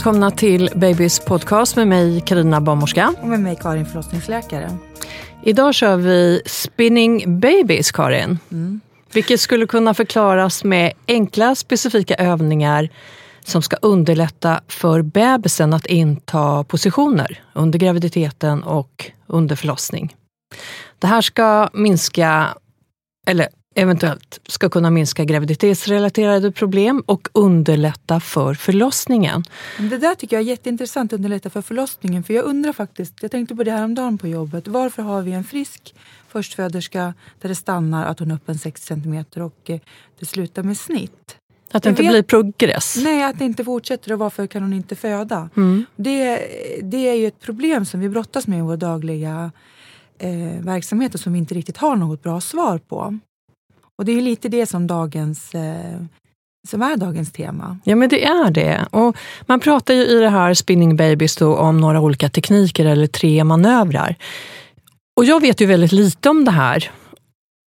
Välkomna till Babys podcast med mig Karina barnmorska. Och med mig Karin förlossningsläkare. Idag kör vi Spinning Babies, Karin. Mm. Vilket skulle kunna förklaras med enkla specifika övningar som ska underlätta för bebisen att inta positioner under graviditeten och under förlossning. Det här ska minska, eller eventuellt ska kunna minska graviditetsrelaterade problem och underlätta för förlossningen. Det där tycker jag är jätteintressant, underlätta för förlossningen. För jag undrar faktiskt, jag tänkte på det här om dagen på jobbet. Varför har vi en frisk förstföderska där det stannar att hon är öppen 6 cm och eh, det slutar med snitt? Att det inte vet, blir progress? Nej, att det inte fortsätter och varför kan hon inte föda? Mm. Det, det är ju ett problem som vi brottas med i vår dagliga eh, verksamhet och som vi inte riktigt har något bra svar på. Och det är lite det som dagens eh, som är dagens tema. Ja, men det är det. Och man pratar ju i det här Spinning Babies då om några olika tekniker eller tre manövrar. Och jag vet ju väldigt lite om det här.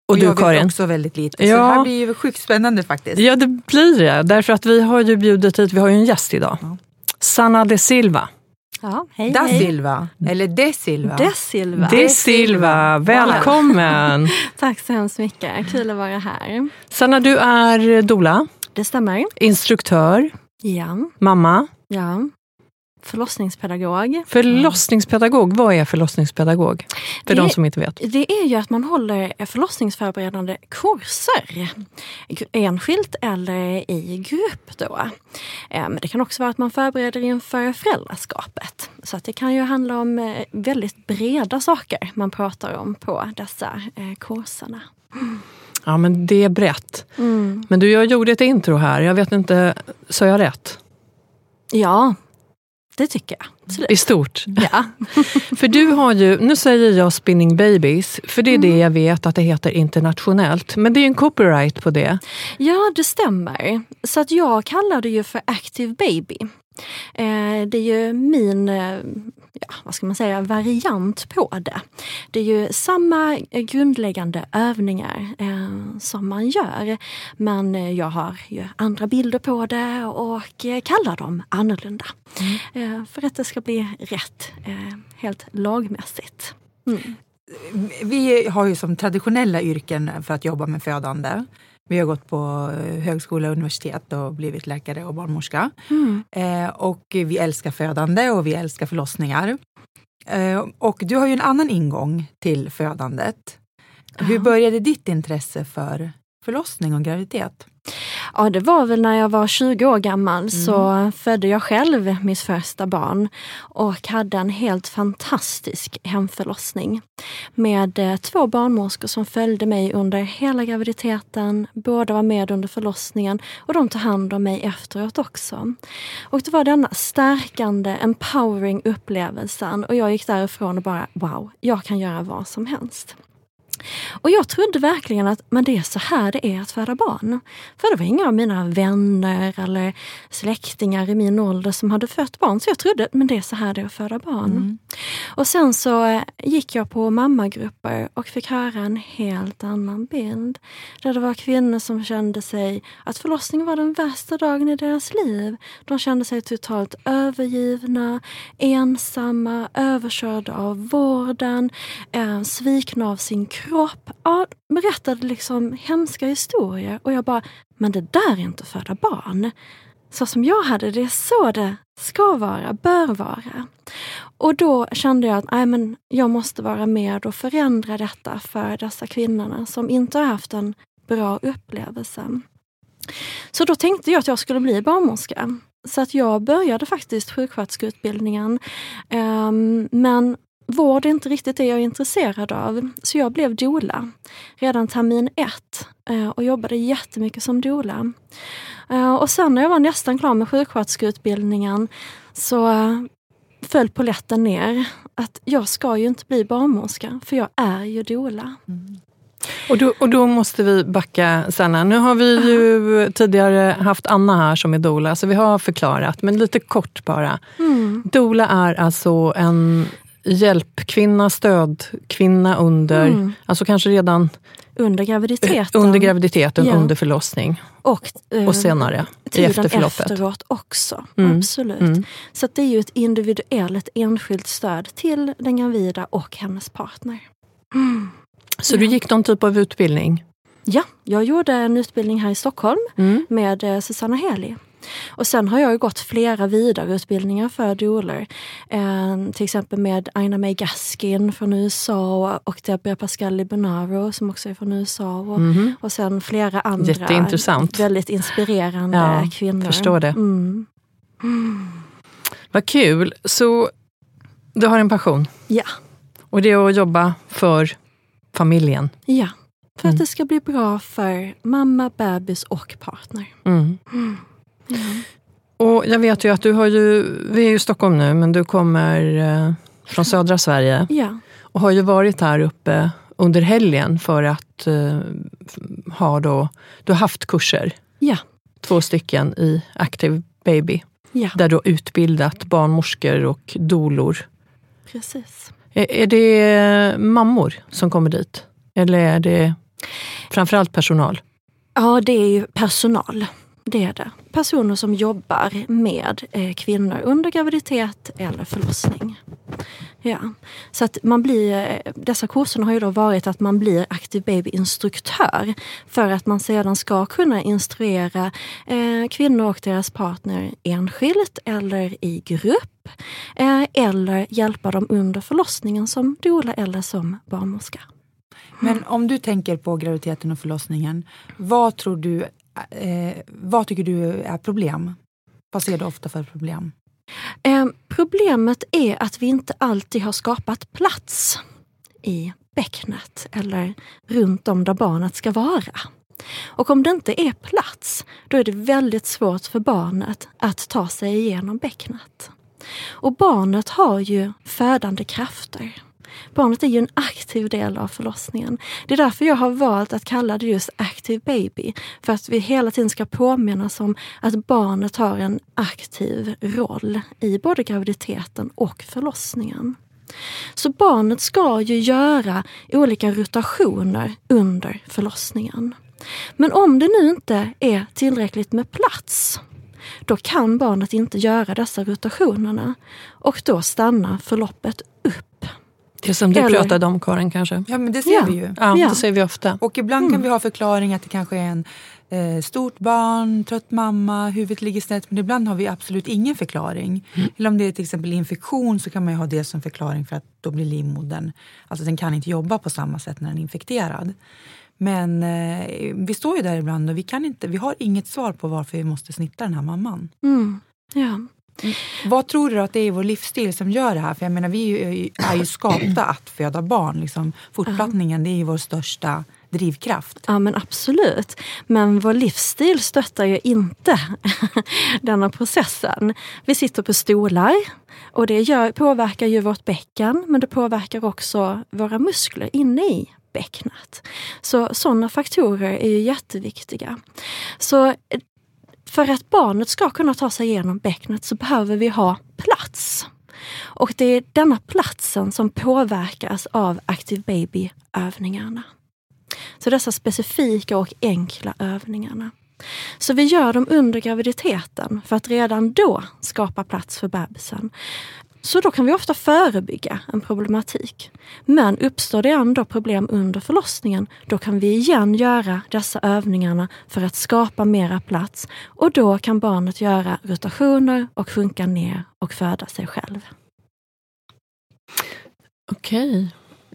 Och, och du, jag vet Karin? också väldigt lite. Ja. Så det här blir ju sjukt spännande faktiskt. Ja, det blir det. Därför att vi har ju bjudit hit, vi har ju en gäst idag. Ja. Sanna de Silva. Ja, hej, da hej. Silva, eller De Silva. De Silva. De Silva, välkommen! Tack så hemskt mycket, kul att vara här. Sanna, du är dola. Det stämmer. Instruktör. Ja. Mamma. Ja. Förlossningspedagog. Förlossningspedagog, vad är förlossningspedagog? För det, de som inte vet. Det är ju att man håller förlossningsförberedande kurser. Enskilt eller i grupp. Då. Men det kan också vara att man förbereder inför föräldraskapet. Så att det kan ju handla om eh, väldigt breda saker man pratar om på dessa eh, kurserna. Ja men det är brett. Mm. Men du, jag gjorde ett intro här. Jag vet inte, sa jag rätt? Ja, det tycker jag. Absolut. I stort? Ja. för du har ju, nu säger jag Spinning Babies, för det är mm. det jag vet att det heter internationellt. Men det är en copyright på det. Ja, det stämmer. Så att jag kallar det ju för Active Baby. Eh, det är ju min eh, ja, vad ska man säga, variant på det. Det är ju samma grundläggande övningar eh, som man gör. Men eh, jag har ju andra bilder på det och eh, kallar dem annorlunda. Mm. Eh, för att det ska bli rätt, eh, helt lagmässigt. Mm. Vi har ju som traditionella yrken för att jobba med födande. Vi har gått på eh, högskola och universitet och blivit läkare och barnmorska. Mm. Eh, och vi älskar födande och vi älskar förlossningar. Eh, och du har ju en annan ingång till födandet. Hur började ditt intresse för förlossning och graviditet? Ja, det var väl när jag var 20 år gammal mm. så födde jag själv mitt första barn och hade en helt fantastisk hemförlossning med eh, två barnmorskor som följde mig under hela graviditeten. Båda var med under förlossningen och de tog hand om mig efteråt också. Och det var denna stärkande, empowering upplevelsen och jag gick därifrån och bara wow, jag kan göra vad som helst. Och jag trodde verkligen att men det är så här det är att föda barn. För det var inga av mina vänner eller släktingar i min ålder som hade fött barn. Så jag trodde men det är så här det är att föda barn. Mm. Och sen så eh, gick jag på mammagrupper och fick höra en helt annan bild. Där det var kvinnor som kände sig att förlossningen var den värsta dagen i deras liv. De kände sig totalt övergivna, ensamma, överkörda av vården, eh, svikna av sin kropp kropp ja, berättade liksom hemska historier och jag bara, men det där är inte att föda barn. Så som jag hade det, är så det ska vara, bör vara. Och då kände jag att nej, men jag måste vara med och förändra detta för dessa kvinnorna som inte har haft en bra upplevelse. Så då tänkte jag att jag skulle bli barnmorska. Så att jag började faktiskt sjuksköterskeutbildningen. Um, men vård är inte riktigt det jag är intresserad av. Så jag blev doula redan termin ett eh, och jobbade jättemycket som doula. Eh, och sen när jag var nästan klar med sjuksköterskeutbildningen så föll poletten ner. Att jag ska ju inte bli barnmorska, för jag är ju doula. Mm. Och då, och då måste vi backa Sanna. Nu har vi ju tidigare haft Anna här som är doula, så vi har förklarat, men lite kort bara. Mm. Doula är alltså en hjälpkvinna, stödkvinna under, mm. alltså kanske redan under graviditeten. Under graviditeten, ja. under förlossning. Och, eh, och senare, i efterförloppet. efteråt också. Mm. Absolut. Mm. Så det är ju ett individuellt enskilt stöd till den gravida och hennes partner. Mm. Så ja. du gick någon typ av utbildning? Ja, jag gjorde en utbildning här i Stockholm mm. med eh, Susanna Heli. Och sen har jag gått flera vidareutbildningar för doulor. Eh, till exempel med Aina May Gaskin från USA och Deborah Pascali Bonaro som också är från USA. Och, mm -hmm. och sen flera andra Jätteintressant. väldigt inspirerande ja, kvinnor. Förstår det. Mm. Mm. Vad kul! Så du har en passion? Ja. Och det är att jobba för familjen? Ja, för att mm. det ska bli bra för mamma, bebis och partner. Mm. Mm. Och jag vet ju att du har ju, vi är ju i Stockholm nu, men du kommer eh, från södra Sverige. Ja. Och har ju varit här uppe under helgen för att eh, ha då, du har haft kurser. Ja. Två stycken i Active Baby. Ja. Där du har utbildat barnmorskor och dolor. Precis. Är, är det mammor som kommer dit? Eller är det framförallt personal? Ja, det är ju personal. Det är det. Personer som jobbar med eh, kvinnor under graviditet eller förlossning. Ja. Så att man blir, eh, dessa kurserna har ju då varit att man blir aktiv babyinstruktör för att man sedan ska kunna instruera eh, kvinnor och deras partner enskilt eller i grupp. Eh, eller hjälpa dem under förlossningen som doula eller som barnmorska. Men om du tänker på graviditeten och förlossningen, vad tror du eh, vad tycker du är problem? Vad ser du ofta för problem? Eh, problemet är att vi inte alltid har skapat plats i bäcknet eller runt om där barnet ska vara. Och om det inte är plats, då är det väldigt svårt för barnet att ta sig igenom bäcknet. Och barnet har ju födande krafter. Barnet är ju en aktiv del av förlossningen. Det är därför jag har valt att kalla det just Active Baby. För att vi hela tiden ska påminnas om att barnet har en aktiv roll i både graviditeten och förlossningen. Så barnet ska ju göra olika rotationer under förlossningen. Men om det nu inte är tillräckligt med plats då kan barnet inte göra dessa rotationerna och då stannar förloppet upp. Det som du Eller... pratade om Karin kanske? Ja men det ser ja. vi ju. Ja, ja, det ser vi ofta. Och ibland mm. kan vi ha förklaring att det kanske är en eh, stort barn, trött mamma, huvudet ligger snett. Men ibland har vi absolut ingen förklaring. Mm. Eller om det är till exempel infektion så kan man ha det som förklaring för att då blir livmodern, alltså den kan inte jobba på samma sätt när den är infekterad. Men eh, vi står ju där ibland och vi, kan inte, vi har inget svar på varför vi måste snitta den här mamman. Mm. Ja. Mm. Vad tror du att det är i vår livsstil som gör det här? För jag menar, vi är ju, är ju skapta att föda barn. Liksom. Fortplattningen, det är ju vår största drivkraft. Ja men absolut. Men vår livsstil stöttar ju inte denna processen. Vi sitter på stolar och det gör, påverkar ju vårt bäcken men det påverkar också våra muskler inne i bäcknet. Så sådana faktorer är ju jätteviktiga. Så för att barnet ska kunna ta sig igenom bäcknet så behöver vi ha plats. Och det är denna platsen som påverkas av Active Baby-övningarna. Så dessa specifika och enkla övningarna. Så vi gör dem under graviditeten för att redan då skapa plats för bebisen. Så då kan vi ofta förebygga en problematik. Men uppstår det ändå problem under förlossningen, då kan vi igen göra dessa övningarna för att skapa mera plats och då kan barnet göra rotationer och sjunka ner och föda sig själv. Okej.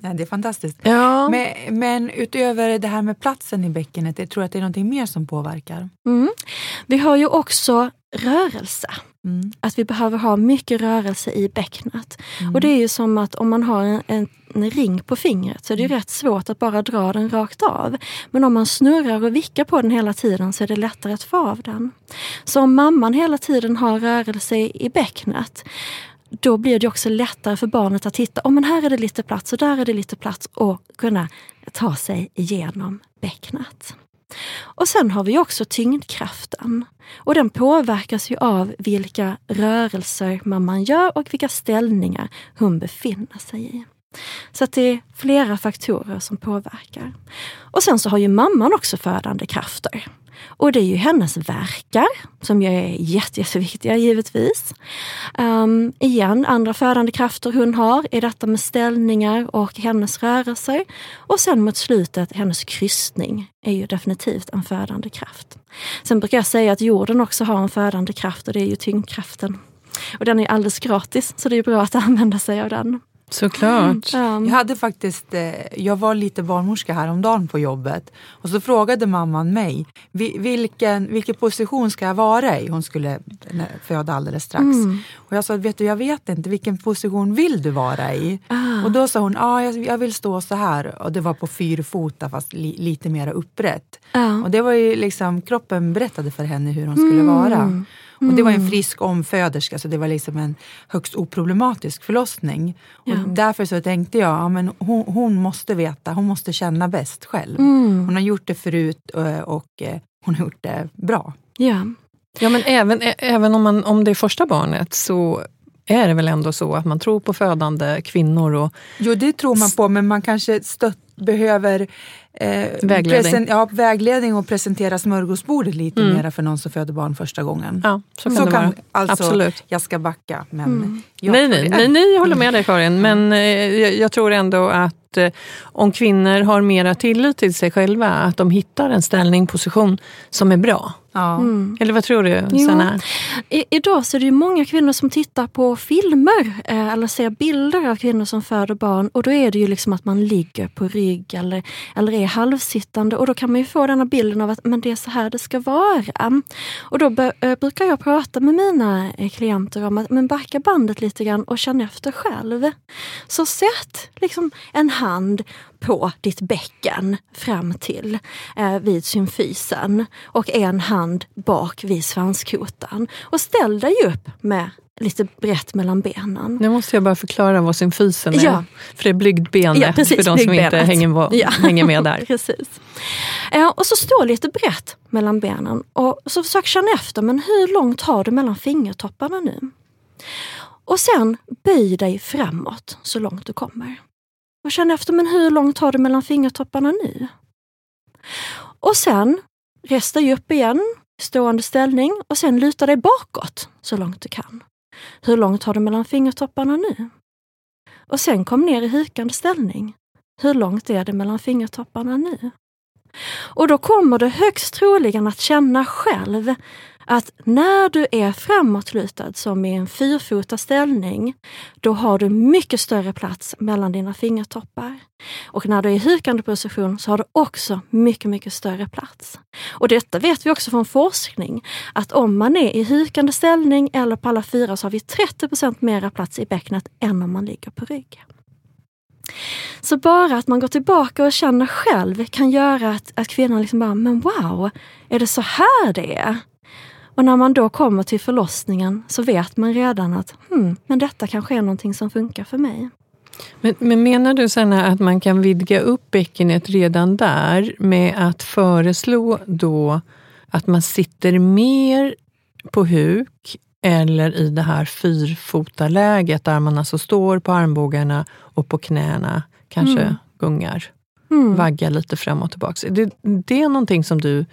Ja, det är fantastiskt. Ja. Men, men utöver det här med platsen i bäckenet, jag tror att det är något mer som påverkar. Mm. Vi har ju också rörelse. Mm. Att vi behöver ha mycket rörelse i bäcknet. Mm. Och det är ju som att om man har en, en, en ring på fingret så är det Mm. rätt svårt att bara dra den rakt av. Men om man snurrar och vickar på den hela tiden så är det lättare att få av den. Så om mamman hela tiden har rörelse i bäcknet då blir det också lättare för barnet att hitta oh, men här är det lite plats och där är det lite plats och kunna ta sig igenom bäcknet. Och sen har vi också tyngdkraften. Och den påverkas ju av vilka rörelser mamman gör och vilka ställningar hon befinner sig i. Så att det är flera faktorer som påverkar. Och sen så har ju mamman också födande krafter. Och det är ju hennes verkar som ju är jätte, jätteviktiga givetvis. Um, igen, andra födande krafter hon har är detta med ställningar och hennes rörelser. Och sen mot slutet, hennes kryssning är ju definitivt en födande kraft. Sen brukar jag säga att jorden också har en födande kraft och det är ju tyngdkraften. Och den är alldeles gratis, så det är bra att använda sig av den. Såklart. Um, Jag hade faktiskt, eh, jag var lite barnmorska häromdagen på jobbet och så frågade mamman mig "Vi- vilken, vilken position ska jag vara i? Hon skulle föda alldeles strax. Mm. Och jag sa, vet du jag vet inte, vilken position vill du vara i? Ah. Och då sa hon, ah, jag, jag vill stå så här. Och det var på fyrfota fast li, lite mer upprätt. ja. Och det var ju liksom, kroppen berättade för henne hur hon skulle Mm. vara. Och det var en frisk omföderska så det var liksom en högst oproblematisk förlossning. Ja. Och därför så tänkte jag, ja, men hon, hon måste veta, hon måste känna bäst själv. Mm. Hon har gjort det förut eh, och eh, hon har gjort det bra. ja. Ja, men även, även om, man, om det är första barnet så är det väl ändå så att man tror på födande kvinnor. Och, Jo, det tror man på, men man kanske stött, behöver eh, Vägledning. ja, vägledning och presentera smörgåsbordet lite Mm. mera för någon som föder barn första gången. ja, så kan Så det kan, vara. alltså, Absolut. jag ska backa, men Mm. jag nej, tror nej, nej, nej, jag håller med dig Karin. Men eh, jag, jag tror ändå att eh, om kvinnor har mera tillit till sig själva, att de hittar en ställning, position som är bra. Ja. Mm. Eller vad tror du. Sanna? I, idag så är det ju många kvinnor som tittar på filmer eh, eller ser bilder av kvinnor som föder barn och då är det ju liksom att man ligger på rygg eller, eller är halvsittande och då kan man ju få den här bilden av att men det är så här det ska vara. Och då eh, brukar jag prata med mina eh, klienter om att men backa bandet lite grann och känn efter själv. Så sätt liksom en hand på ditt bäcken fram till eh, vid symfysen och en hand bak vid svanskotan. Och ställ dig upp med lite brett mellan benen. Nu måste jag bara förklara vad symfysen är. Ja. För det är blygdbenet, Ja, precis, för de som inte hänger, Ja. hänger med där. Precis. Och så stå lite brett mellan benen och så försök känna efter, men hur långt har du mellan fingertopparna nu? Och sen böj dig framåt så långt du kommer. Och känn efter, men hur långt har du mellan fingertopparna nu? Och sen res dig upp igen, stående ställning och sen luta dig bakåt så långt du kan. Hur långt har du mellan fingertopparna nu? Och sen kom ner i hukande ställning. Hur långt är det mellan fingertopparna nu? Och då kommer du högst troligen att känna själv att när du är framåtlutad som i en fyrfota ställning, då har du mycket större plats mellan dina fingertoppar. Och när du är i hukande position så har du också mycket, mycket större plats. Och detta vet vi också från forskning, att om man är i hukande ställning eller på alla fyra så har vi 30% mera plats i bäcknet än om man ligger på rygg. Så bara att man går tillbaka och känner själv kan göra att, att kvinnan liksom bara, men wow, är det så här det är? Och när man då kommer till förlossningen så vet man redan att hmm, men detta kanske är någonting som funkar för mig. Men, men menar du Sanna att man kan vidga upp bäckenet redan där med att föreslå då att man sitter mer på huk eller i det här fyrfotaläget där man alltså står på armbågarna och på knäna, kanske mm. gungar, mm. vaggar lite fram och tillbaka. Det, det är någonting som du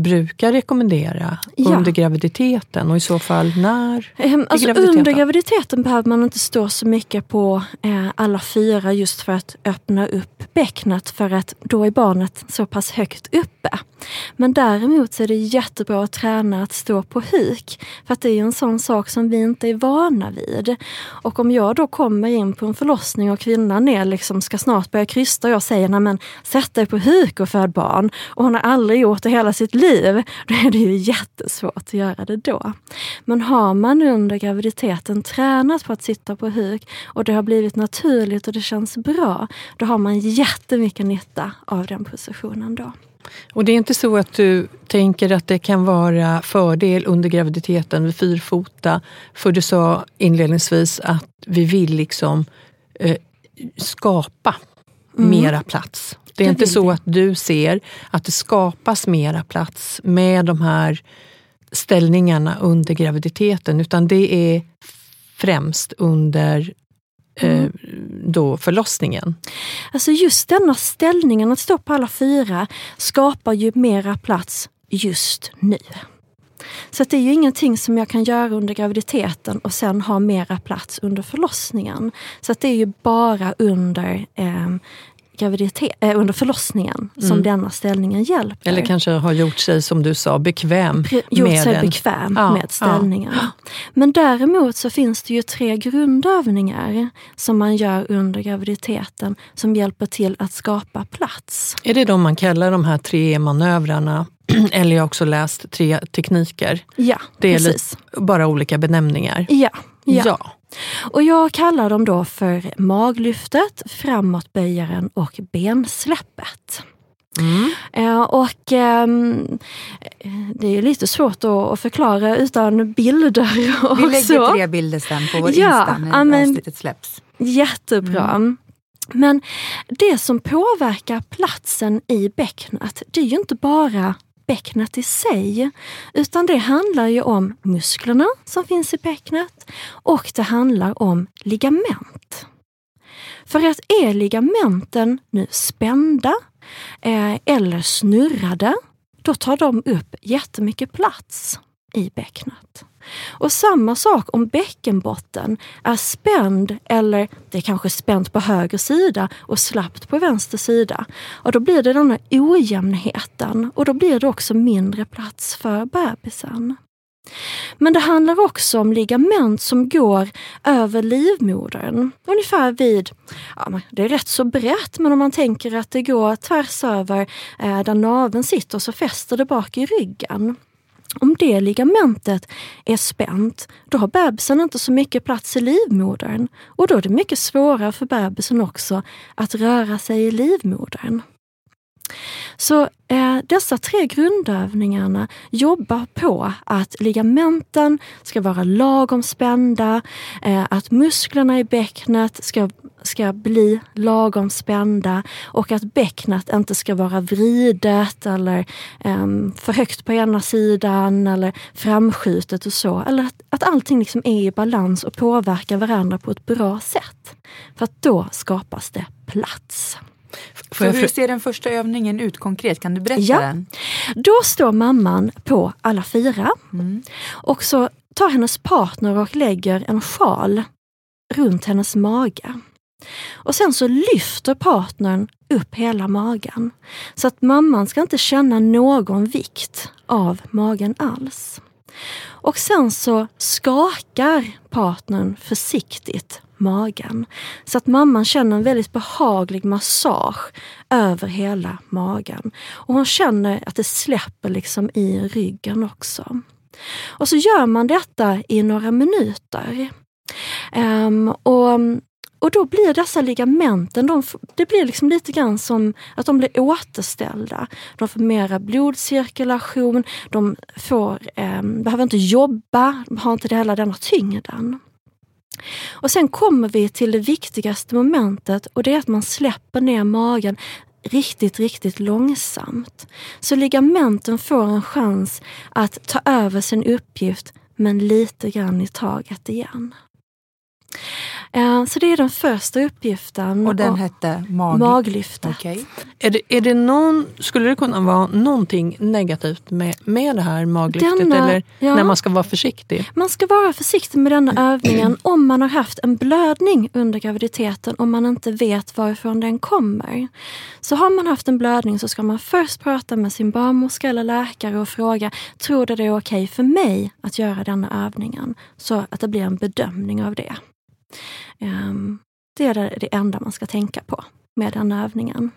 brukar rekommendera ja. under graviditeten och i så fall när? Um, alltså graviditeten? Under graviditeten behöver man inte stå så mycket på eh, alla fyra just för att öppna upp bäcknet för att då är barnet så pass högt uppe. Men däremot så är det jättebra att träna att stå på huk. För att det är en sån sak som vi inte är vana vid. Och om jag då kommer in på en förlossning och kvinnan är liksom, ska snart börja krysta och jag säger nej men sätt dig på huk och föd barn. Och hon har aldrig gjort det hela sitt liv. Då är det ju jättesvårt att göra det då. Men har man under graviditeten tränat på att sitta på huk och det har blivit naturligt och det känns bra. Då har man jättemycket nytta av den positionen då. Och det är inte så att du tänker att det kan vara fördel under graviditeten vid fyrfota? För du sa inledningsvis att vi vill liksom eh, skapa mm. mera plats. Det är det inte så vi. att du ser att det skapas mera plats med de här ställningarna under graviditeten, utan det är främst under eh, då förlossningen? Alltså just denna ställningen, att stå på alla fyra, skapar ju mera plats just nu. Så det är ju ingenting som jag kan göra under graviditeten och sen ha mera plats under förlossningen. Så det är ju bara under eh, graviditet, under förlossningen som mm. denna ställningen hjälper. Eller kanske har gjort sig, som du sa, bekväm Pre gjort med sig den. bekväm ja, med ställningen. Ja. Men däremot så finns det ju tre grundövningar som man gör under graviditeten som hjälper till att skapa plats. Är det de man kallar de här tre manövrarna? Eller jag har också läst tre tekniker. Ja, det är precis. bara olika benämningar. Ja. ja. ja. Och jag kallar dem då för maglyftet, framåtböjaren och bensläppet. Mm. Eh, och eh, det är lite svårt att förklara utan bilder. Och Vi lägger tre bilder sen på vår ja, Insta när amen, avsnittet släpps. Jättebra. Mm. Men det som påverkar platsen i bäcknet, det är ju inte bara bäcknet i sig. Utan det handlar ju om musklerna som finns i bäcknet och det handlar om ligament. För att är ligamenten nu spända eh, eller snurrade, då tar de upp jättemycket plats i bäcknet. Och samma sak om bäckenbotten är spänd eller det är kanske spänt på höger sida och slappt på vänster sida. Och då blir det den här ojämnheten och då blir det också mindre plats för bebisen. Men det handlar också om ligament som går över livmodern. Ungefär vid, ja, det är rätt så brett, men om man tänker att det går tvärs över eh, där naveln sitter så fäster det bak i ryggen. Om det ligamentet är spänt, då har bebisen inte så mycket plats i livmodern och då är det mycket svårare för bebisen också att röra sig i livmodern. Så eh, dessa tre grundövningarna jobbar på att ligamenten ska vara lagom spända, eh, att musklerna i bäcknet ska ska bli lagom spända och att bäcknet inte ska vara vridet eller eh, för högt på ena sidan eller framskjutet och så. Eller att, att allting liksom är i balans och påverkar varandra på ett bra sätt. För att då skapas det plats. Så hur ser den första övningen ut konkret? Kan du berätta ja. den? Då står mamman på alla fyra mm. och så tar hennes partner och lägger en sjal runt hennes mage. Och sen så lyfter partnern upp hela magen. Så att mamman ska inte känna någon vikt av magen alls. Och sen så skakar partnern försiktigt magen. Så att mamman känner en väldigt behaglig massage över hela magen. Och hon känner att det släpper liksom i ryggen också. Och så gör man detta i några minuter. Um, och och då blir dessa ligamenten, de, det blir liksom lite grann som att de blir återställda. De får mera blodcirkulation, de får, eh, behöver inte jobba, de har inte hela denna tyngden. Och sen kommer vi till det viktigaste momentet och det är att man släpper ner magen riktigt, riktigt långsamt. Så ligamenten får en chans att ta över sin uppgift men lite grann i taget igen. Eh, så det är den första uppgiften. Och den och hette mag maglyftet. Okay. Är det, är det någon, skulle det kunna vara någonting negativt med, med det här maglyftet? Denna, eller ja, när man ska vara försiktig? Man ska vara försiktig med denna övningen om man har haft en blödning under graviditeten och man inte vet varifrån den kommer. Så har man haft en blödning så ska man först prata med sin barnmorska eller läkare och fråga, tror du det är okej okay för mig att göra denna övningen? Så att det blir en bedömning av det. Ehm, det är det enda man ska tänka på med den övningen.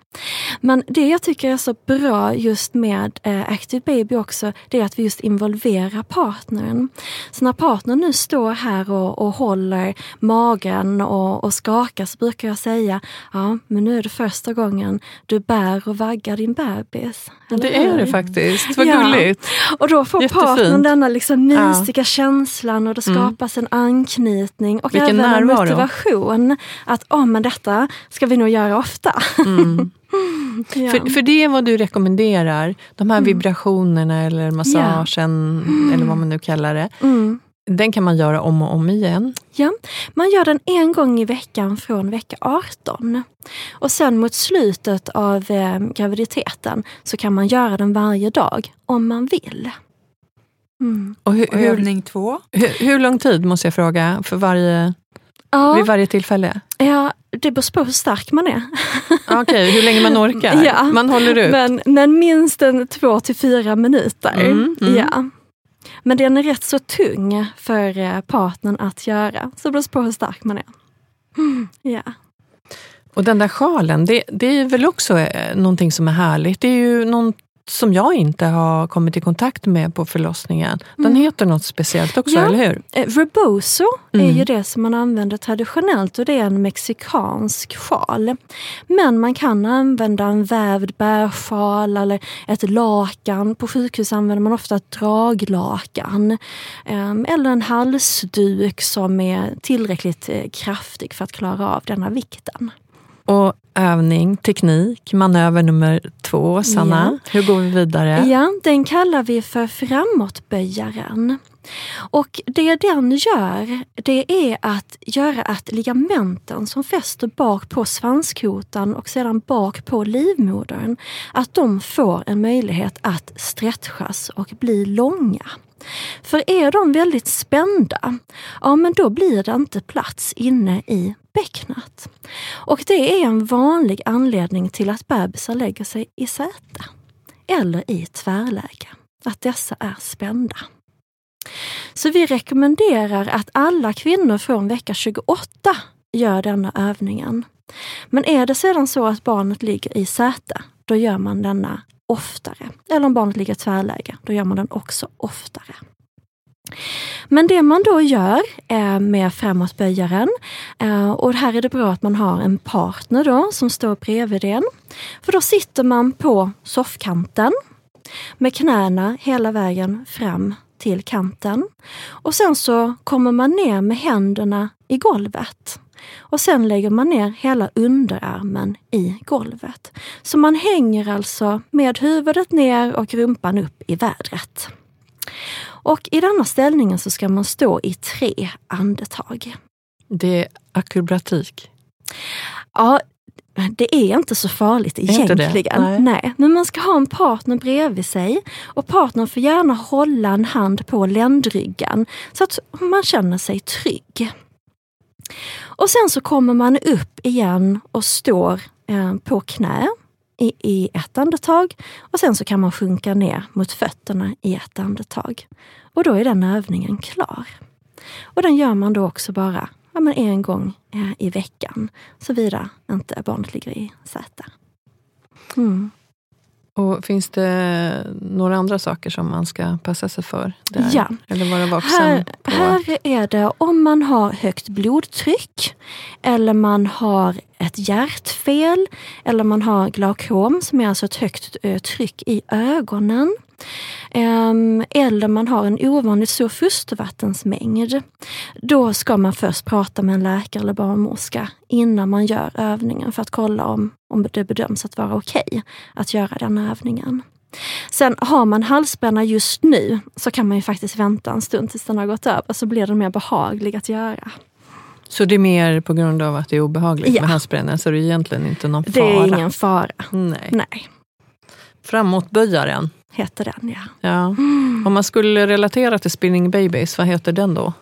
Men det jag tycker är så bra just med eh, Active Baby också, det är att vi just involverar partnern. Så när partnern nu står här och, och håller magen och, och skakar så brukar jag säga, ja men nu är det första gången du bär och vaggar din bebis. det är det faktiskt, vad ja. gulligt! Och då får Jättefint. partnern denna liksom mysiga ja. känslan och det mm. skapas mm. en anknytning och Vilken även en motivation. Att oh, men detta ska vi nog göra ofta. Mm. ja. för, för det är vad du rekommenderar, de här mm. vibrationerna eller massagen yeah. eller vad man nu kallar det. Mm. Den kan man göra om och om igen? Ja, man gör den en gång i veckan från vecka 18. Och sen mot slutet av eh, graviditeten så kan man göra den varje dag om man vill. Mm. Och, hur, och övning två? Hur, hur lång tid, måste jag fråga, för varje, ja. vid varje tillfälle? Ja, det beror på hur stark man är. Okej, okay, hur länge man orkar? Ja, man håller ut? Men, men minst en två till fyra minuter. Mm, mm. Ja. Men den är rätt så tung för eh, partnern att göra. Så det beror på hur stark man är. Mm, ja. Och den där sjalen, det, det är väl också eh, någonting som är härligt. Det är ju någon, som jag inte har kommit i kontakt med på förlossningen. Den mm. heter något speciellt också, ja. eller hur? Eh, rebozo mm. är ju det som man använder traditionellt och det är en mexikansk sjal. Men man kan använda en vävd bärsjal eller ett lakan. På sjukhus använder man ofta ett draglakan. Eh, eller en halsduk som är tillräckligt eh, kraftig för att klara av denna vikten. Och övning, teknik, manöver nummer två, Sanna. Ja. Hur går vi vidare? Ja, den kallar vi för framåtböjaren. Och det den gör, det är att göra att ligamenten som fäster bak på svanskotan och sedan bak på livmodern, att de får en möjlighet att stretchas och bli långa. För är de väldigt spända, ja men då blir det inte plats inne i bäcknet. Och det är en vanlig anledning till att bebisar lägger sig i säte eller i tvärläge, att dessa är spända. Så vi rekommenderar att alla kvinnor från vecka 28 gör denna övningen. Men är det sedan så att barnet ligger i säte, då gör man denna oftare. Eller om barnet ligger i tvärläge, då gör man den också oftare. Men det man då gör eh, med framåtböjaren, eh, och här är det bra att man har en partner då som står bredvid en. För då sitter man på soffkanten med knäna hela vägen fram till kanten. Och sen så kommer man ner med händerna i golvet. Och sen lägger man ner hela underarmen i golvet. Så man hänger alltså med huvudet ner och rumpan upp i vädret. Och i denna ställningen så ska man stå i tre andetag. Det är akrobatik? Ja, det är inte så farligt egentligen. Nej. Nej. Men man ska ha en partner bredvid sig och partnern får gärna hålla en hand på ländryggen så att man känner sig trygg. Och sen så kommer man upp igen och står eh, på knä i, i ett andetag och sen så kan man sjunka ner mot fötterna i ett andetag. Och då är den övningen klar. Och den gör man då också bara ja, men en gång eh, i veckan, såvida inte barnet ligger i säte. Mm. Och Finns det några andra saker som man ska passa sig för? Där? Ja. Eller vara vaksam här, på? här är det om man har högt blodtryck eller man har ett hjärtfel eller man har glaukom som är alltså ett högt eh, tryck i ögonen. Ehm, eller man har en ovanligt stor fostervattensmängd. Då ska man först prata med en läkare eller barnmorska innan man gör övningen för att kolla om, om det bedöms att vara okej okay att göra den övningen. Sen har man halsbränna just nu så kan man ju faktiskt vänta en stund tills den har gått över så blir den mer behaglig att göra. Så det är mer på grund av att det är obehagligt Ja. med halsbränna, så det är egentligen inte någon Det fara? är ingen fara. Nej. Nej, Framåtböjaren. Heter den ja. Ja. Om man skulle relatera till Spinning Babies, vad heter den då?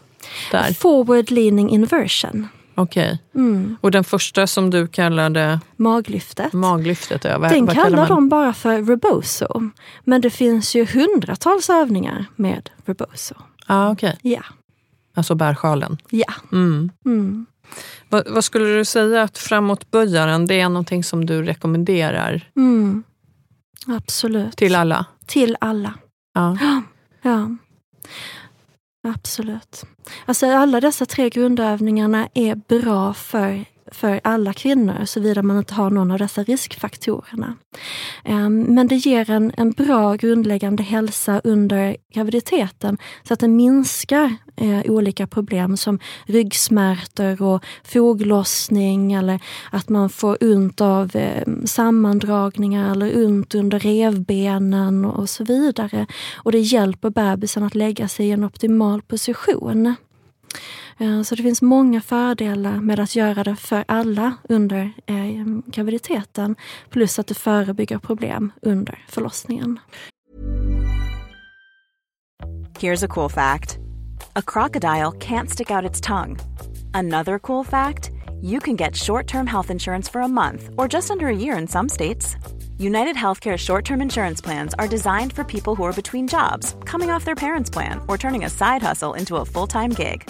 Där. Forward leaning inversion. Okej. Mm. Och den första som du kallade Maglyftet. maglyftet, ja, vad, Den vad kallar de bara för rebozo. Men det finns ju hundratals övningar med rebozo. Ah, okej. Ja, Alltså bärsjalen. ja. Mm. Mm. Vad, vad skulle du säga att framåtböjaren, det är någonting som du rekommenderar Mm. Absolut. till alla? Till alla. Ja. Ja. Absolut. Alltså alla dessa tre grundövningarna är bra för, för alla kvinnor såvida man inte har någon av dessa riskfaktorerna. Ehm, men det ger en, en bra grundläggande hälsa under graviditeten så att det minskar eh, olika problem som ryggsmärtor och foglossning eller att man får ont av ehm, sammandragningar eller ont under revbenen och så vidare. Och det hjälper bebisen att lägga sig i en optimal position. Eh, så det finns många fördelar med att göra det för alla under eh, graviditeten. Plus att det förebygger problem under förlossningen. Here's a cool fact a crocodile can't stick out its tongue. Another cool fact you can get short term health insurance for a month or just under a year in some states. United Healthcare short term insurance plans are designed for people who are between jobs, coming off their parents' plan, or turning a side hustle into a full time gig.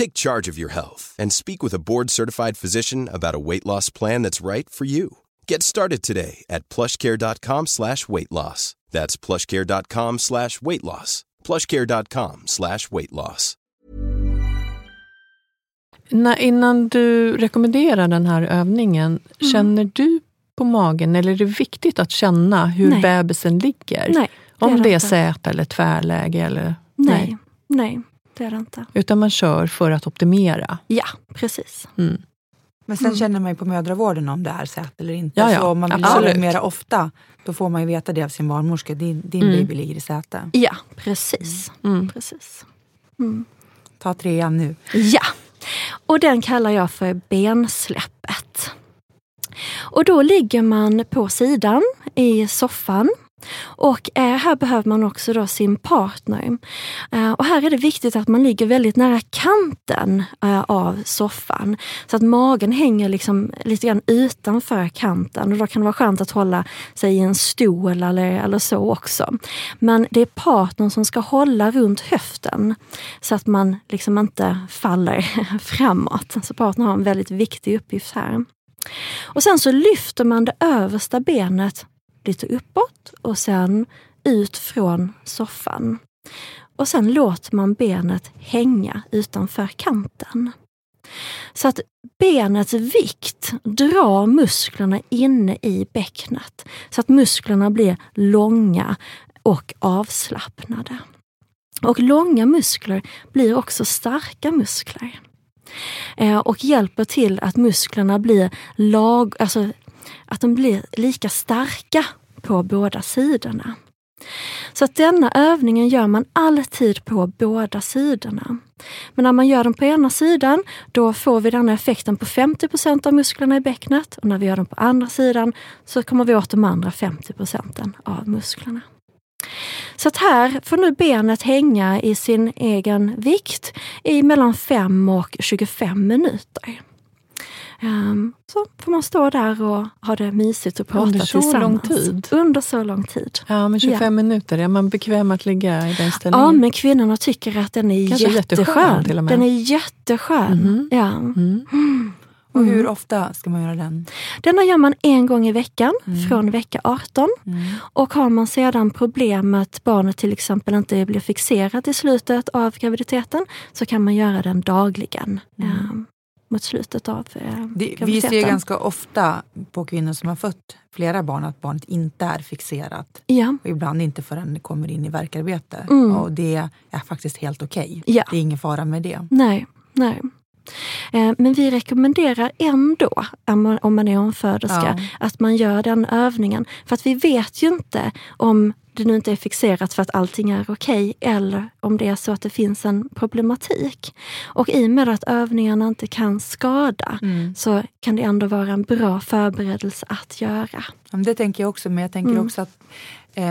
Take charge of your health and speak with a board-certified physician about a weight loss plan that's right for you. Get started today at plushcare.com slash weight loss. That's plushcare.com slash weight loss. plushcare.com slash weight loss. Innan du rekommenderar den här övningen, Mm. känner du på magen eller är det viktigt att känna hur Nej. bebisen ligger? Nej, det Om det är säte eller tvärläge? Eller, Nej, nej, det det inte. Utan man kör för att optimera. Ja, precis. Mm. Men sen känner man ju på mödravården om det är säte eller inte. Ja, ja, så om man vill mera ofta, då får man ju veta det av sin barnmorska. Din, din Mm. baby ligger i säte. Ja, precis. Mm. precis. Mm. Ta trean nu. Ja, och den kallar jag för bensläppet. Och då ligger man på sidan i soffan. Och eh, här behöver man också då sin partner. Eh, och här är det viktigt att man ligger väldigt nära kanten eh, av soffan. Så att magen hänger liksom lite grann utanför kanten. Och då kan det vara skönt att hålla sig i en stol eller, eller så också. Men det är partnern som ska hålla runt höften. Så att man liksom inte faller framåt. Så partnern har en väldigt viktig uppgift här. Och sen så lyfter man det översta benet lite uppåt och sen ut från soffan. Och sen låter man benet hänga utanför kanten. Så att benets vikt drar musklerna inne i bäcknet. Så att musklerna blir långa och avslappnade. Och långa muskler blir också starka muskler. Eh, och hjälper till att musklerna blir lag, alltså att de blir lika starka på båda sidorna. Så att denna övningen gör man alltid på båda sidorna. Men när man gör den på ena sidan, då får vi den effekten på 50% av musklerna i bäcknet. Och när vi gör den på andra sidan så kommer vi åt de andra 50 procenten av musklerna. Så att här får nu benet hänga i sin egen vikt i mellan 5 och 25 minuter. Um, så får man stå där och ha det mysigt och prata Under så tillsammans. lång tid? Under så lång tid. Ja, men 25 Ja. minuter, är man bekväm att ligga i den ställningen? Ja, men kvinnorna tycker att den är Kanske jätteskön jätteskön. med. Den är jätteskön. Mhm. Ja. Mm. Och hur ofta ska man göra den? Denna gör man en gång i veckan Mm. från vecka 18. Och har man sedan problemet barnet till exempel inte blir fixerat i slutet av graviditeten så kan man göra den dagligen eh, mot slutet av eh, Mm. Det, vi graviditeten. ser ju ganska ofta på kvinnor som har fött flera barn att barnet inte är fixerat. Ja, Och ibland inte förrän det kommer in i verkarbete. Mm. Och det är faktiskt helt okej. Ja. Det är ingen fara med det. nej, nej. Eh, Men vi rekommenderar ändå, om man- är omföderska, Ja. att man gör den övningen. För att vi vet ju inte om det nu inte är fixerat för att allting är okej eller om det är så att det finns en problematik. Och i och med att övningarna inte kan skada Mm. så kan det ändå vara en bra förberedelse att göra. Det tänker jag också, men jag tänker Mm. också att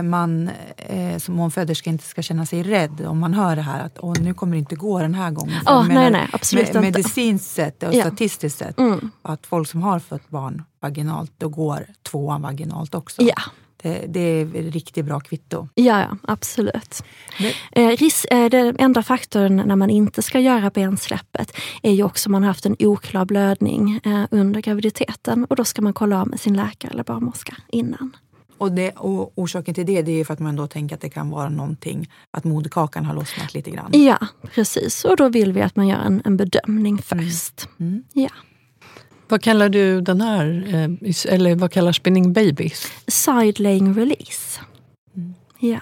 man eh, som omföderska inte ska känna sig rädd om man hör det här att Åh, nu kommer det inte gå den här gången. Jag nej, menar, nej, absolut med. Medicinskt sett och Ja. statistiskt sett, Mm. att folk som har fött barn vaginalt, då går tvåan vaginalt också. Ja. Det, det är riktigt bra kvitto. Ja, ja absolut. Det- Eh, ris- eh, den enda faktorn när man inte ska göra bensläppet är ju också om man har haft en oklar blödning eh, under graviditeten och då ska man kolla av med sin läkare eller barnmorska innan. Och, det, och orsaken till det, det är för att man då tänker att det kan vara någonting, att moderkakan har lossnat lite grann. Ja, precis. Och då vill vi att man gör en, en bedömning först. Mm. Ja. Vad kallar du den här, eh, eller vad kallar spinning babies? Side laying release. Mm. Ja.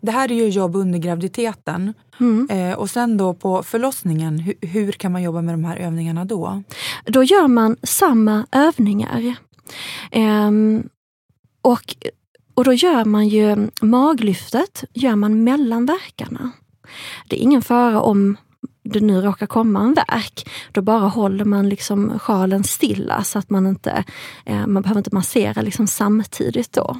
Det här är ju jobb under graviditeten. Mm. Eh, och sen då på förlossningen, hur, hur kan man jobba med de här övningarna då? Då gör man samma övningar. Ehm, och, och då gör man ju maglyftet gör man mellan verkarna. Det är ingen fara om det nu råkar komma en verk. Då bara håller man liksom sjalen stilla så att man inte eh, man behöver inte massera liksom samtidigt. då.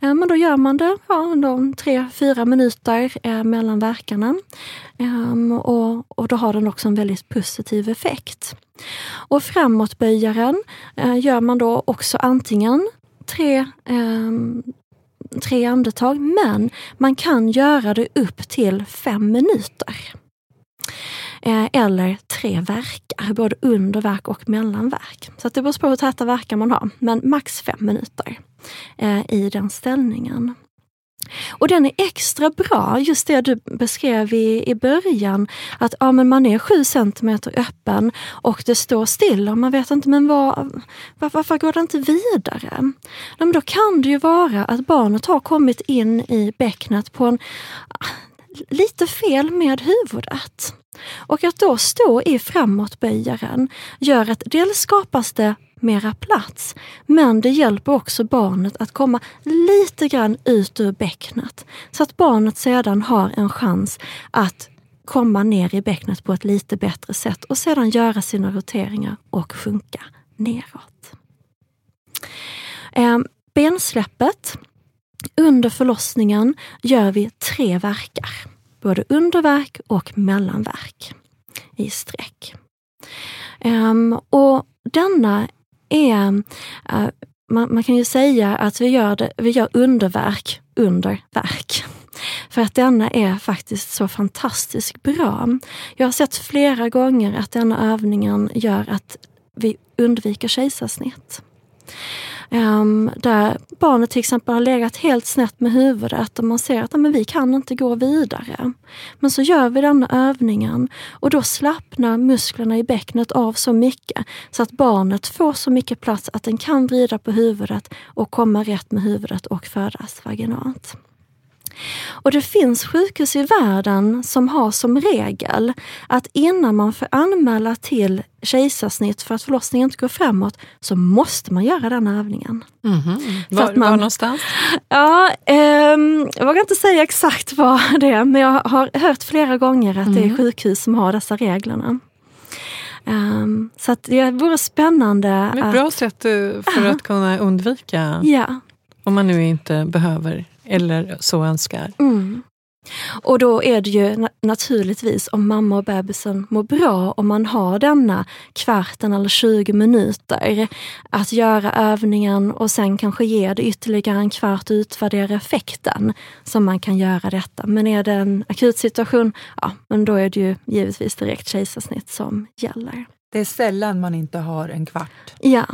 Eh, men då gör man det ja, de tre, fyra minuter eh, mellan verkarna. Ehm, och, och då har den också en väldigt positiv effekt. Och framåtböjaren eh, gör man då också antingen tre, ehm, tre andetag, men man kan göra det upp till fem minuter. Eh, eller tre verkar, både underverk och mellanverk. Så att det beror på hur täta verkar man har, men max fem minuter eh, i den ställningen. Och den är extra bra, just det du beskrev i, i början, att ja, men man är sju centimeter öppen och det står still och man vet inte, men var, var, varför går det inte vidare? Ja, men då kan det ju vara att barnet har kommit in i bäcknet på en ah, lite fel med huvudet. Och att då stå i framåtböjaren gör att dels skapas det mera plats, men det hjälper också barnet att komma lite grann ut ur bäcknet. Så att barnet sedan har en chans att komma ner i bäcknet på ett lite bättre sätt och sedan göra sina roteringar och sjunka neråt. Ehm, bensläppet under förlossningen gör vi tre verkar. Både underverk och mellanverk i streck. Ehm, och denna är, eh, man, man kan ju säga att vi gör, det, vi gör underverk under verk. För att denna är faktiskt så fantastiskt bra. Jag har sett flera gånger att denna övningen gör att vi undviker kejsarsnitt. Um, där barnet till exempel har legat helt snett med huvudet och man ser att men vi kan inte gå vidare. Men så gör vi den övningen och då slappnar musklerna i bäcknet av så mycket så att barnet får så mycket plats att den kan vrida på huvudet och komma rätt med huvudet och födas vaginalt. Och det finns sjukhus i världen som har som regel att innan man får anmäla till kejsarsnitt för att förlossningen inte går framåt så måste man göra den övningen. Mm -hmm. Var, man, var någonstans? Ja, eh, jag vågar inte säga exakt var det är men jag har hört flera gånger att mm. det är mm. sjukhus som har dessa reglerna. Um, så att det vore spännande. Det är ett bra sätt eh, för att kunna undvika. Ja. Om man nu inte behöver eller så önskar. Mm. Och då är det ju naturligtvis om mamma och bebisen mår bra, om man har denna kvarten eller 20 minuter att göra övningen och sen kanske ge det ytterligare en kvart och utvärdera effekten som man kan göra detta. Men är det en akut situation, ja, men då är det ju givetvis direkt kejsarsnitt som gäller. Det är sällan man inte har en kvart. Ja,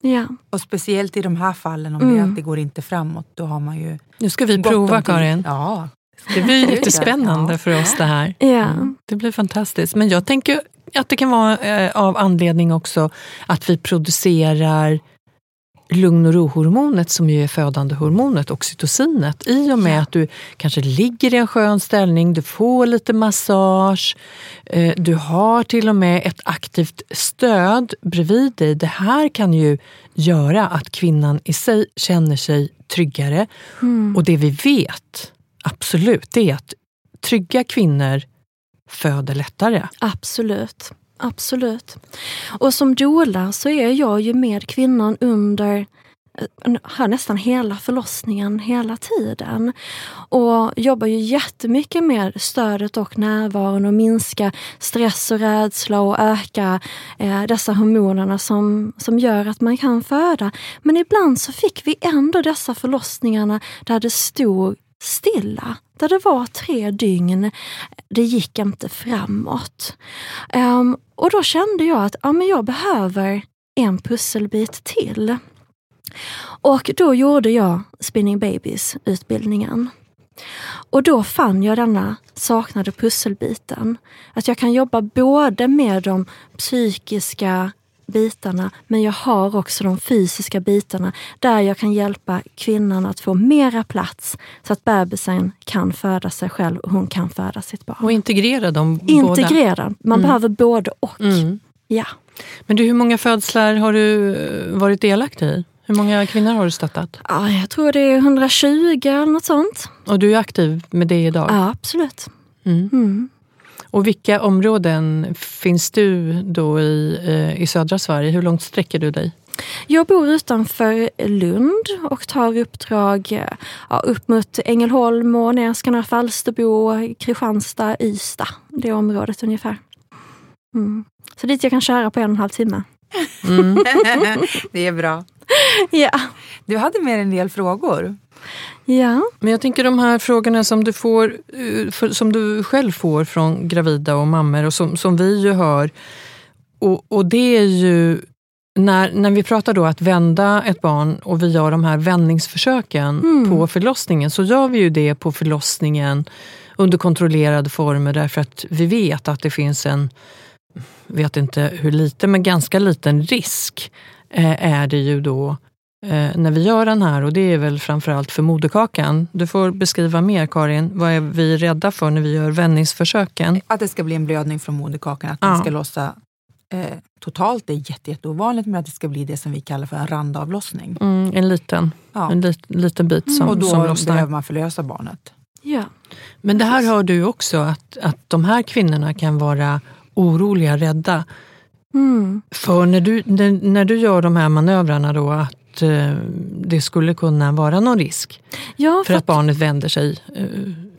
Ja. Och speciellt i de här fallen om mm. det, går inte framåt, då har man ju... Nu ska vi prova Karin. Ja. Det blir lite spännande för oss det här. Ja. Mm. Det blir fantastiskt. Men jag tänker att det kan vara eh, av anledning också att vi producerar lugn och ro-hormonet som ju är födande hormonet, oxytocinet. I och med ja. att du kanske ligger i en skön ställning, du får lite massage, eh, du har till och med ett aktivt stöd bredvid dig. Det här kan ju göra att kvinnan i sig känner sig tryggare. Mm. Och det vi vet, absolut, det är att trygga kvinnor föder lättare. Absolut. Absolut. Och som doula så är jag ju med kvinnan under eh, nästan hela förlossningen hela tiden. Och jobbar ju jättemycket med stödet och närvaron och minska stress och rädsla och öka eh, dessa hormonerna som, som gör att man kan föda. Men ibland så fick vi ändå dessa förlossningarna där det stod stilla. Där det var tre dygn. Det gick inte framåt. Um, och då kände jag att ja, men jag behöver en pusselbit till. Och då gjorde jag Spinning Babies utbildningen. Och då fann jag denna saknade pusselbiten. Att jag kan jobba både med de psykiska bitarna men jag har också de fysiska bitarna där jag kan hjälpa kvinnan att få mera plats så att bebisen kan föda sig själv och hon kan föda sitt barn. Och integrera dem Integrera. Båda. Man mm. behöver både och. Mm. Ja. Men du, hur många födslar har du eh, varit delaktig i? Hur många kvinnor har du stöttat? Ja, jag tror det är 120 eller något sånt. Och du är aktiv med det idag? Ja, absolut. Mm. Och vilka områden finns du då i, eh, i södra Sverige? Hur långt sträcker du dig? Jag bor utanför Lund och tar uppdrag ja, upp mot Ängelholm och ner Falsterbo, Kristianstad, Ystad. Det området ungefär. Mm. Så dit jag kan köra på en och en halv timme. Mm. det är bra. Ja. Du hade med en del frågor. Ja. Men jag tänker de här frågorna som du, får, eh, som du själv får från gravida och mammor och som, som vi ju hör. Och, och det är ju när, när vi pratar då att vända ett barn och vi gör de här vändningsförsöken mm. på förlossningen så gör vi ju det på förlossningen under kontrollerade former därför att vi vet att det finns en, vet inte hur liten, men ganska liten risk eh, är det ju då eh, när vi gör den här och det är väl framförallt för moderkakan. Du får beskriva mer Karin, vad är vi rädda för när vi gör vändningsförsöken? Att det ska bli en blödning från moderkakan, att ja. den ska lossa eh, totalt. Det är jätte, jätteovanligt men att det ska bli det som vi kallar för en randavlossning. Mm, en liten, ja. en lit, liten bit som, och då som lossnar. behöver man förlösa barnet. Ja. Men det här hör du också, att, att de här kvinnorna kan vara oroliga, rädda. Mm. För när du, när, när du gör de här manövrarna då, att Eh, det skulle kunna vara någon risk ja, för, för att, att barnet vänder sig. Eh,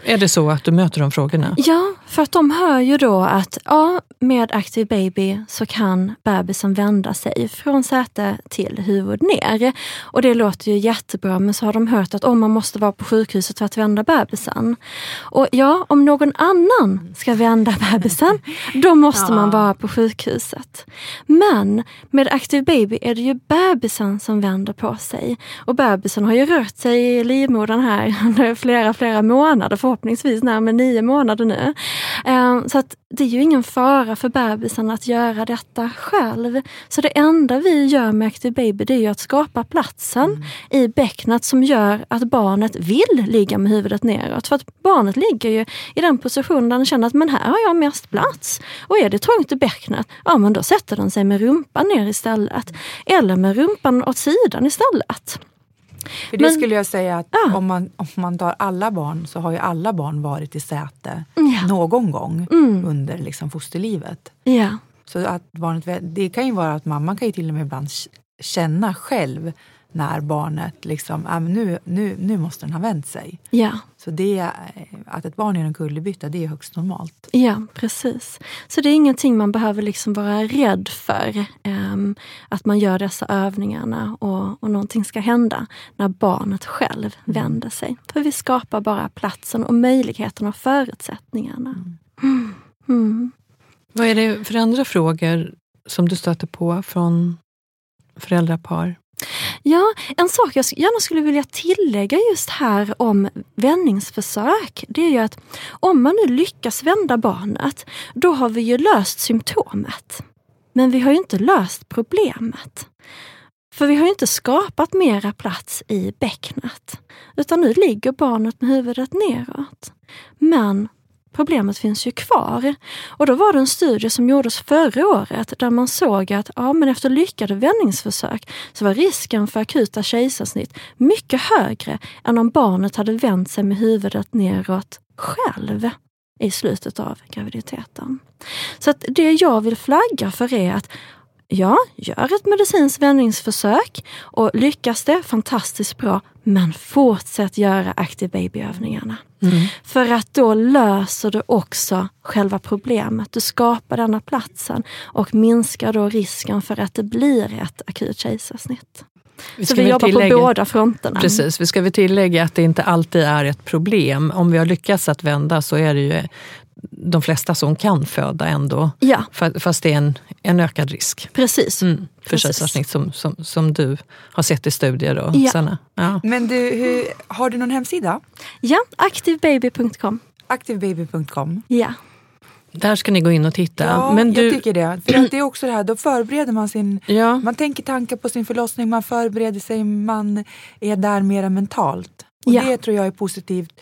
är det så att du möter de frågorna? Ja, för att de hör ju då att ja, med Active Baby så kan bebisen vända sig från säte till huvud ner. Och det låter ju jättebra men så har de hört att oh, man måste vara på sjukhuset för att vända bebisen. Och ja, om någon annan ska vända bebisen, då måste ja. man vara på sjukhuset. Men med Active Baby är det ju bebisen som vänder på sig. Och bebisen har ju rört sig i livmodern här under flera, flera månader, förhoppningsvis närmare nio månader nu. Eh, så att det är ju ingen fara för bebisen att göra detta själv. Så det enda vi gör med Active Baby det är ju att skapa platsen mm. i bäcknet som gör att barnet vill ligga med huvudet neråt. För att barnet ligger ju i den positionen där den känner att men här har jag mest plats. Och är det trångt i bäcknet, ja men då sätter den sig med rumpan ner istället. Eller med rumpan åt sidan istället. För det Men, skulle jag säga att ja. om, man, om man tar alla barn så har ju alla barn varit i säte ja. någon gång mm. under liksom fosterlivet. Ja. Så att barnet, det kan ju vara att mamman kan ju till och med ibland känna själv när barnet liksom, äh, nu, nu, nu måste den ha vänt sig. Ja. Så det, att ett barn gör en kullerbytta, det är högst normalt. Ja, precis. Så det är ingenting man behöver liksom vara rädd för. Um, att man gör dessa övningarna och, och någonting ska hända när barnet själv mm. vänder sig. För vi skapar bara platsen och möjligheterna och förutsättningarna. Mm. Mm. Vad är det för andra frågor som du stöter på från föräldrapar? Ja, en sak jag gärna skulle vilja tillägga just här om vändningsförsök, det är ju att om man nu lyckas vända barnet, då har vi ju löst symptomet. Men vi har ju inte löst problemet. För vi har inte skapat mera plats i bäcknet. Utan nu ligger barnet med huvudet neråt. Men problemet finns ju kvar. Och då var det en studie som gjordes förra året där man såg att ja, men efter lyckade vändningsförsök så var risken för akuta kejsarsnitt mycket högre än om barnet hade vänt sig med huvudet neråt själv i slutet av graviditeten. Så att det jag vill flagga för är att Ja, gör ett medicinskt vändningsförsök och lyckas det, fantastiskt bra. Men fortsätt göra Active Baby-övningarna. Mm. För att då löser du också själva problemet. Du skapar denna platsen och minskar då risken för att det blir ett akut kejsarsnitt. Vi så vi jobbar tillägga, på båda fronterna. Precis, vi ska väl tillägga att det inte alltid är ett problem. Om vi har lyckats att vända så är det ju de flesta som kan föda ändå. Ja. Fast det är en, en ökad risk. Precis. Mm, för kejsarsnitt som, som, som du har sett i studier. Då, ja. Sanna. Ja. Men du, hur, har du någon hemsida? Ja, aktivbaby.com. Aktivbaby.com? Ja. Där ska ni gå in och titta. Ja, Men du... jag tycker det. För det är också det här, då förbereder man sin... Ja. Man tänker tankar på sin förlossning, man förbereder sig, man är där mera mentalt. Och ja. Det tror jag är positivt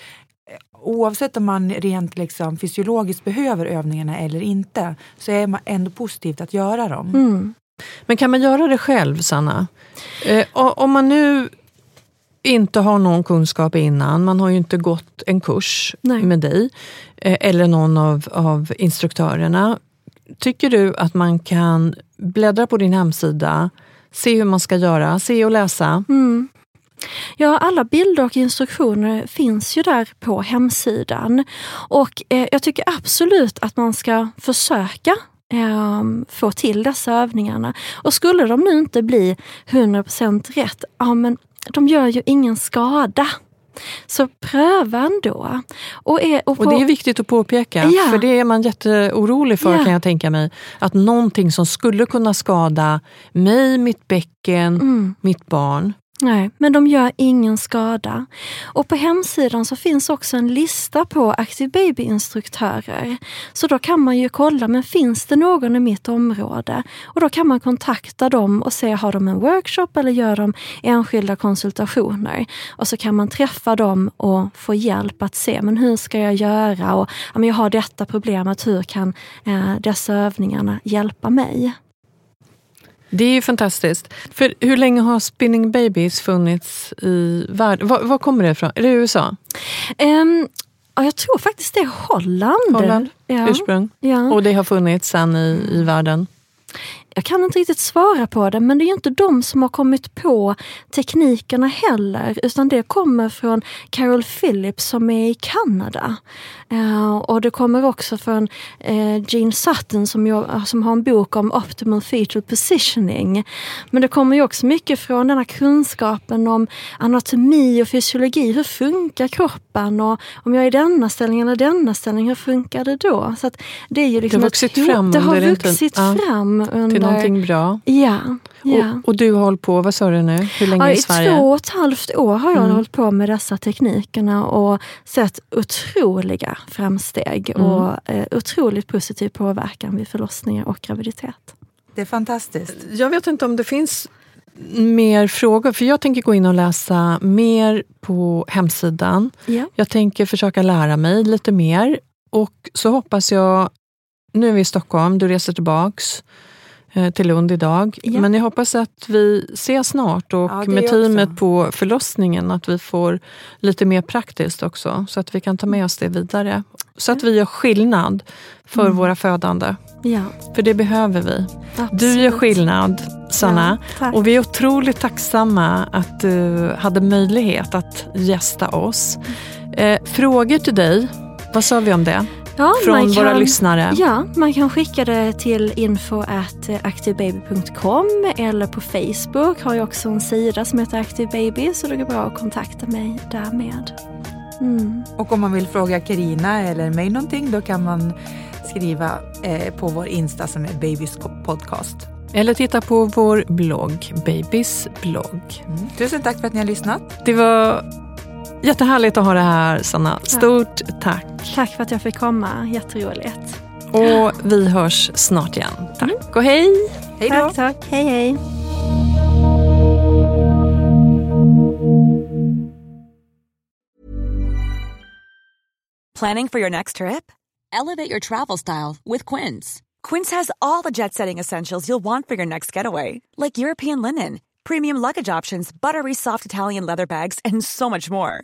oavsett om man rent liksom fysiologiskt behöver övningarna eller inte så är man ändå positivt att göra dem. Mm. Men kan man göra det själv, Sanna? Eh, om man nu inte har någon kunskap innan, man har ju inte gått en kurs Nej. med dig eh, eller någon av, av instruktörerna. Tycker du att man kan bläddra på din hemsida, se hur man ska göra, se och läsa? Mm. Ja, alla bilder och instruktioner finns ju där på hemsidan. Och eh, jag tycker absolut att man ska försöka eh, få till dessa övningarna. Och skulle de nu inte bli 100% rätt, ja men de gör ju ingen skada. Så pröva ändå. Och, är, och, på, och det är viktigt att påpeka, ja. för det är man jätteorolig för ja. kan jag tänka mig. Att någonting som skulle kunna skada mig, mitt bäcken, mm. mitt barn Nej, men de gör ingen skada. Och på hemsidan så finns också en lista på Active Baby-instruktörer. Så då kan man ju kolla, men finns det någon i mitt område? Och då kan man kontakta dem och se, har de en workshop eller gör de enskilda konsultationer? Och så kan man träffa dem och få hjälp att se, men hur ska jag göra? Och ja, men jag har detta problemet, hur kan eh, dessa övningarna hjälpa mig? Det är ju fantastiskt. För hur länge har Spinning Babies funnits i världen? Var, var kommer det ifrån? Är det USA? Um, ja, jag tror faktiskt det är Holland. Holland, ja. ursprung. Ja. Och det har funnits sen i, i världen? Jag kan inte riktigt svara på det, men det är inte de som har kommit på teknikerna heller, utan det kommer från Carol Phillips som är i Kanada. Uh, och det kommer också från uh, Gene Sutton som, jag, som har en bok om optimal fetal positioning. Men det kommer ju också mycket från den här kunskapen om anatomi och fysiologi. Hur funkar kroppen? Och om jag är i denna ställning eller denna ställning, hur funkar det då? Så det, är ju liksom det har vuxit fram, det har vuxit ja, fram under, till någonting bra. Ja. Ja. Och, och, du har hållit på, vad sa du nu, hur länge ja, i Sverige? I två och ett halvt år har jag Mm. hållit på med dessa teknikerna och sett otroliga framsteg Mm. och eh, otroligt positiv påverkan vid förlossningar och graviditet. Det är fantastiskt. Jag vet inte om det finns mer frågor, för jag tänker gå in och läsa mer på hemsidan. Ja. Jag tänker försöka lära mig lite mer och så hoppas jag, nu är vi i Stockholm, du reser tillbaks till Lund idag. Ja. Men jag hoppas att vi ses snart och Ja, med teamet också. på förlossningen att vi får lite mer praktiskt också så att vi kan ta med oss det vidare. Så att vi gör skillnad för Mm. våra födande. Ja, För det behöver vi. absolut. Du gör skillnad, Sanna. Ja, och vi är otroligt tacksamma att du hade möjlighet att gästa oss. Eh, frågor till dig, vad sa vi om det? Ja, Från man våra kan- lyssnare. Ja, man kan skicka det till info at activebaby.com eller på Facebook har jag också en sida som heter Active Baby så det går bra att kontakta mig därmed. Mm. Och om man vill fråga Karina eller mig någonting då kan man skriva eh, på vår Insta som är Babys podcast. Eller titta på vår blogg, Babys blogg. Mm. Tusen tack för att ni har lyssnat. Det var jättehärligt att ha det här, Sanna. Stort tack. Tack för att jag fick komma, jätteroligt. Och vi hörs snart igen. Tack och hej! Hej då! Tack, tack. Hej, hej. Planning for your next trip? Elevate your travel style with Quince. Quince has all the jet setting essentials you'll want for your next getaway, like European linen, premium luggage options, buttery soft Italian leather bags, and so much more.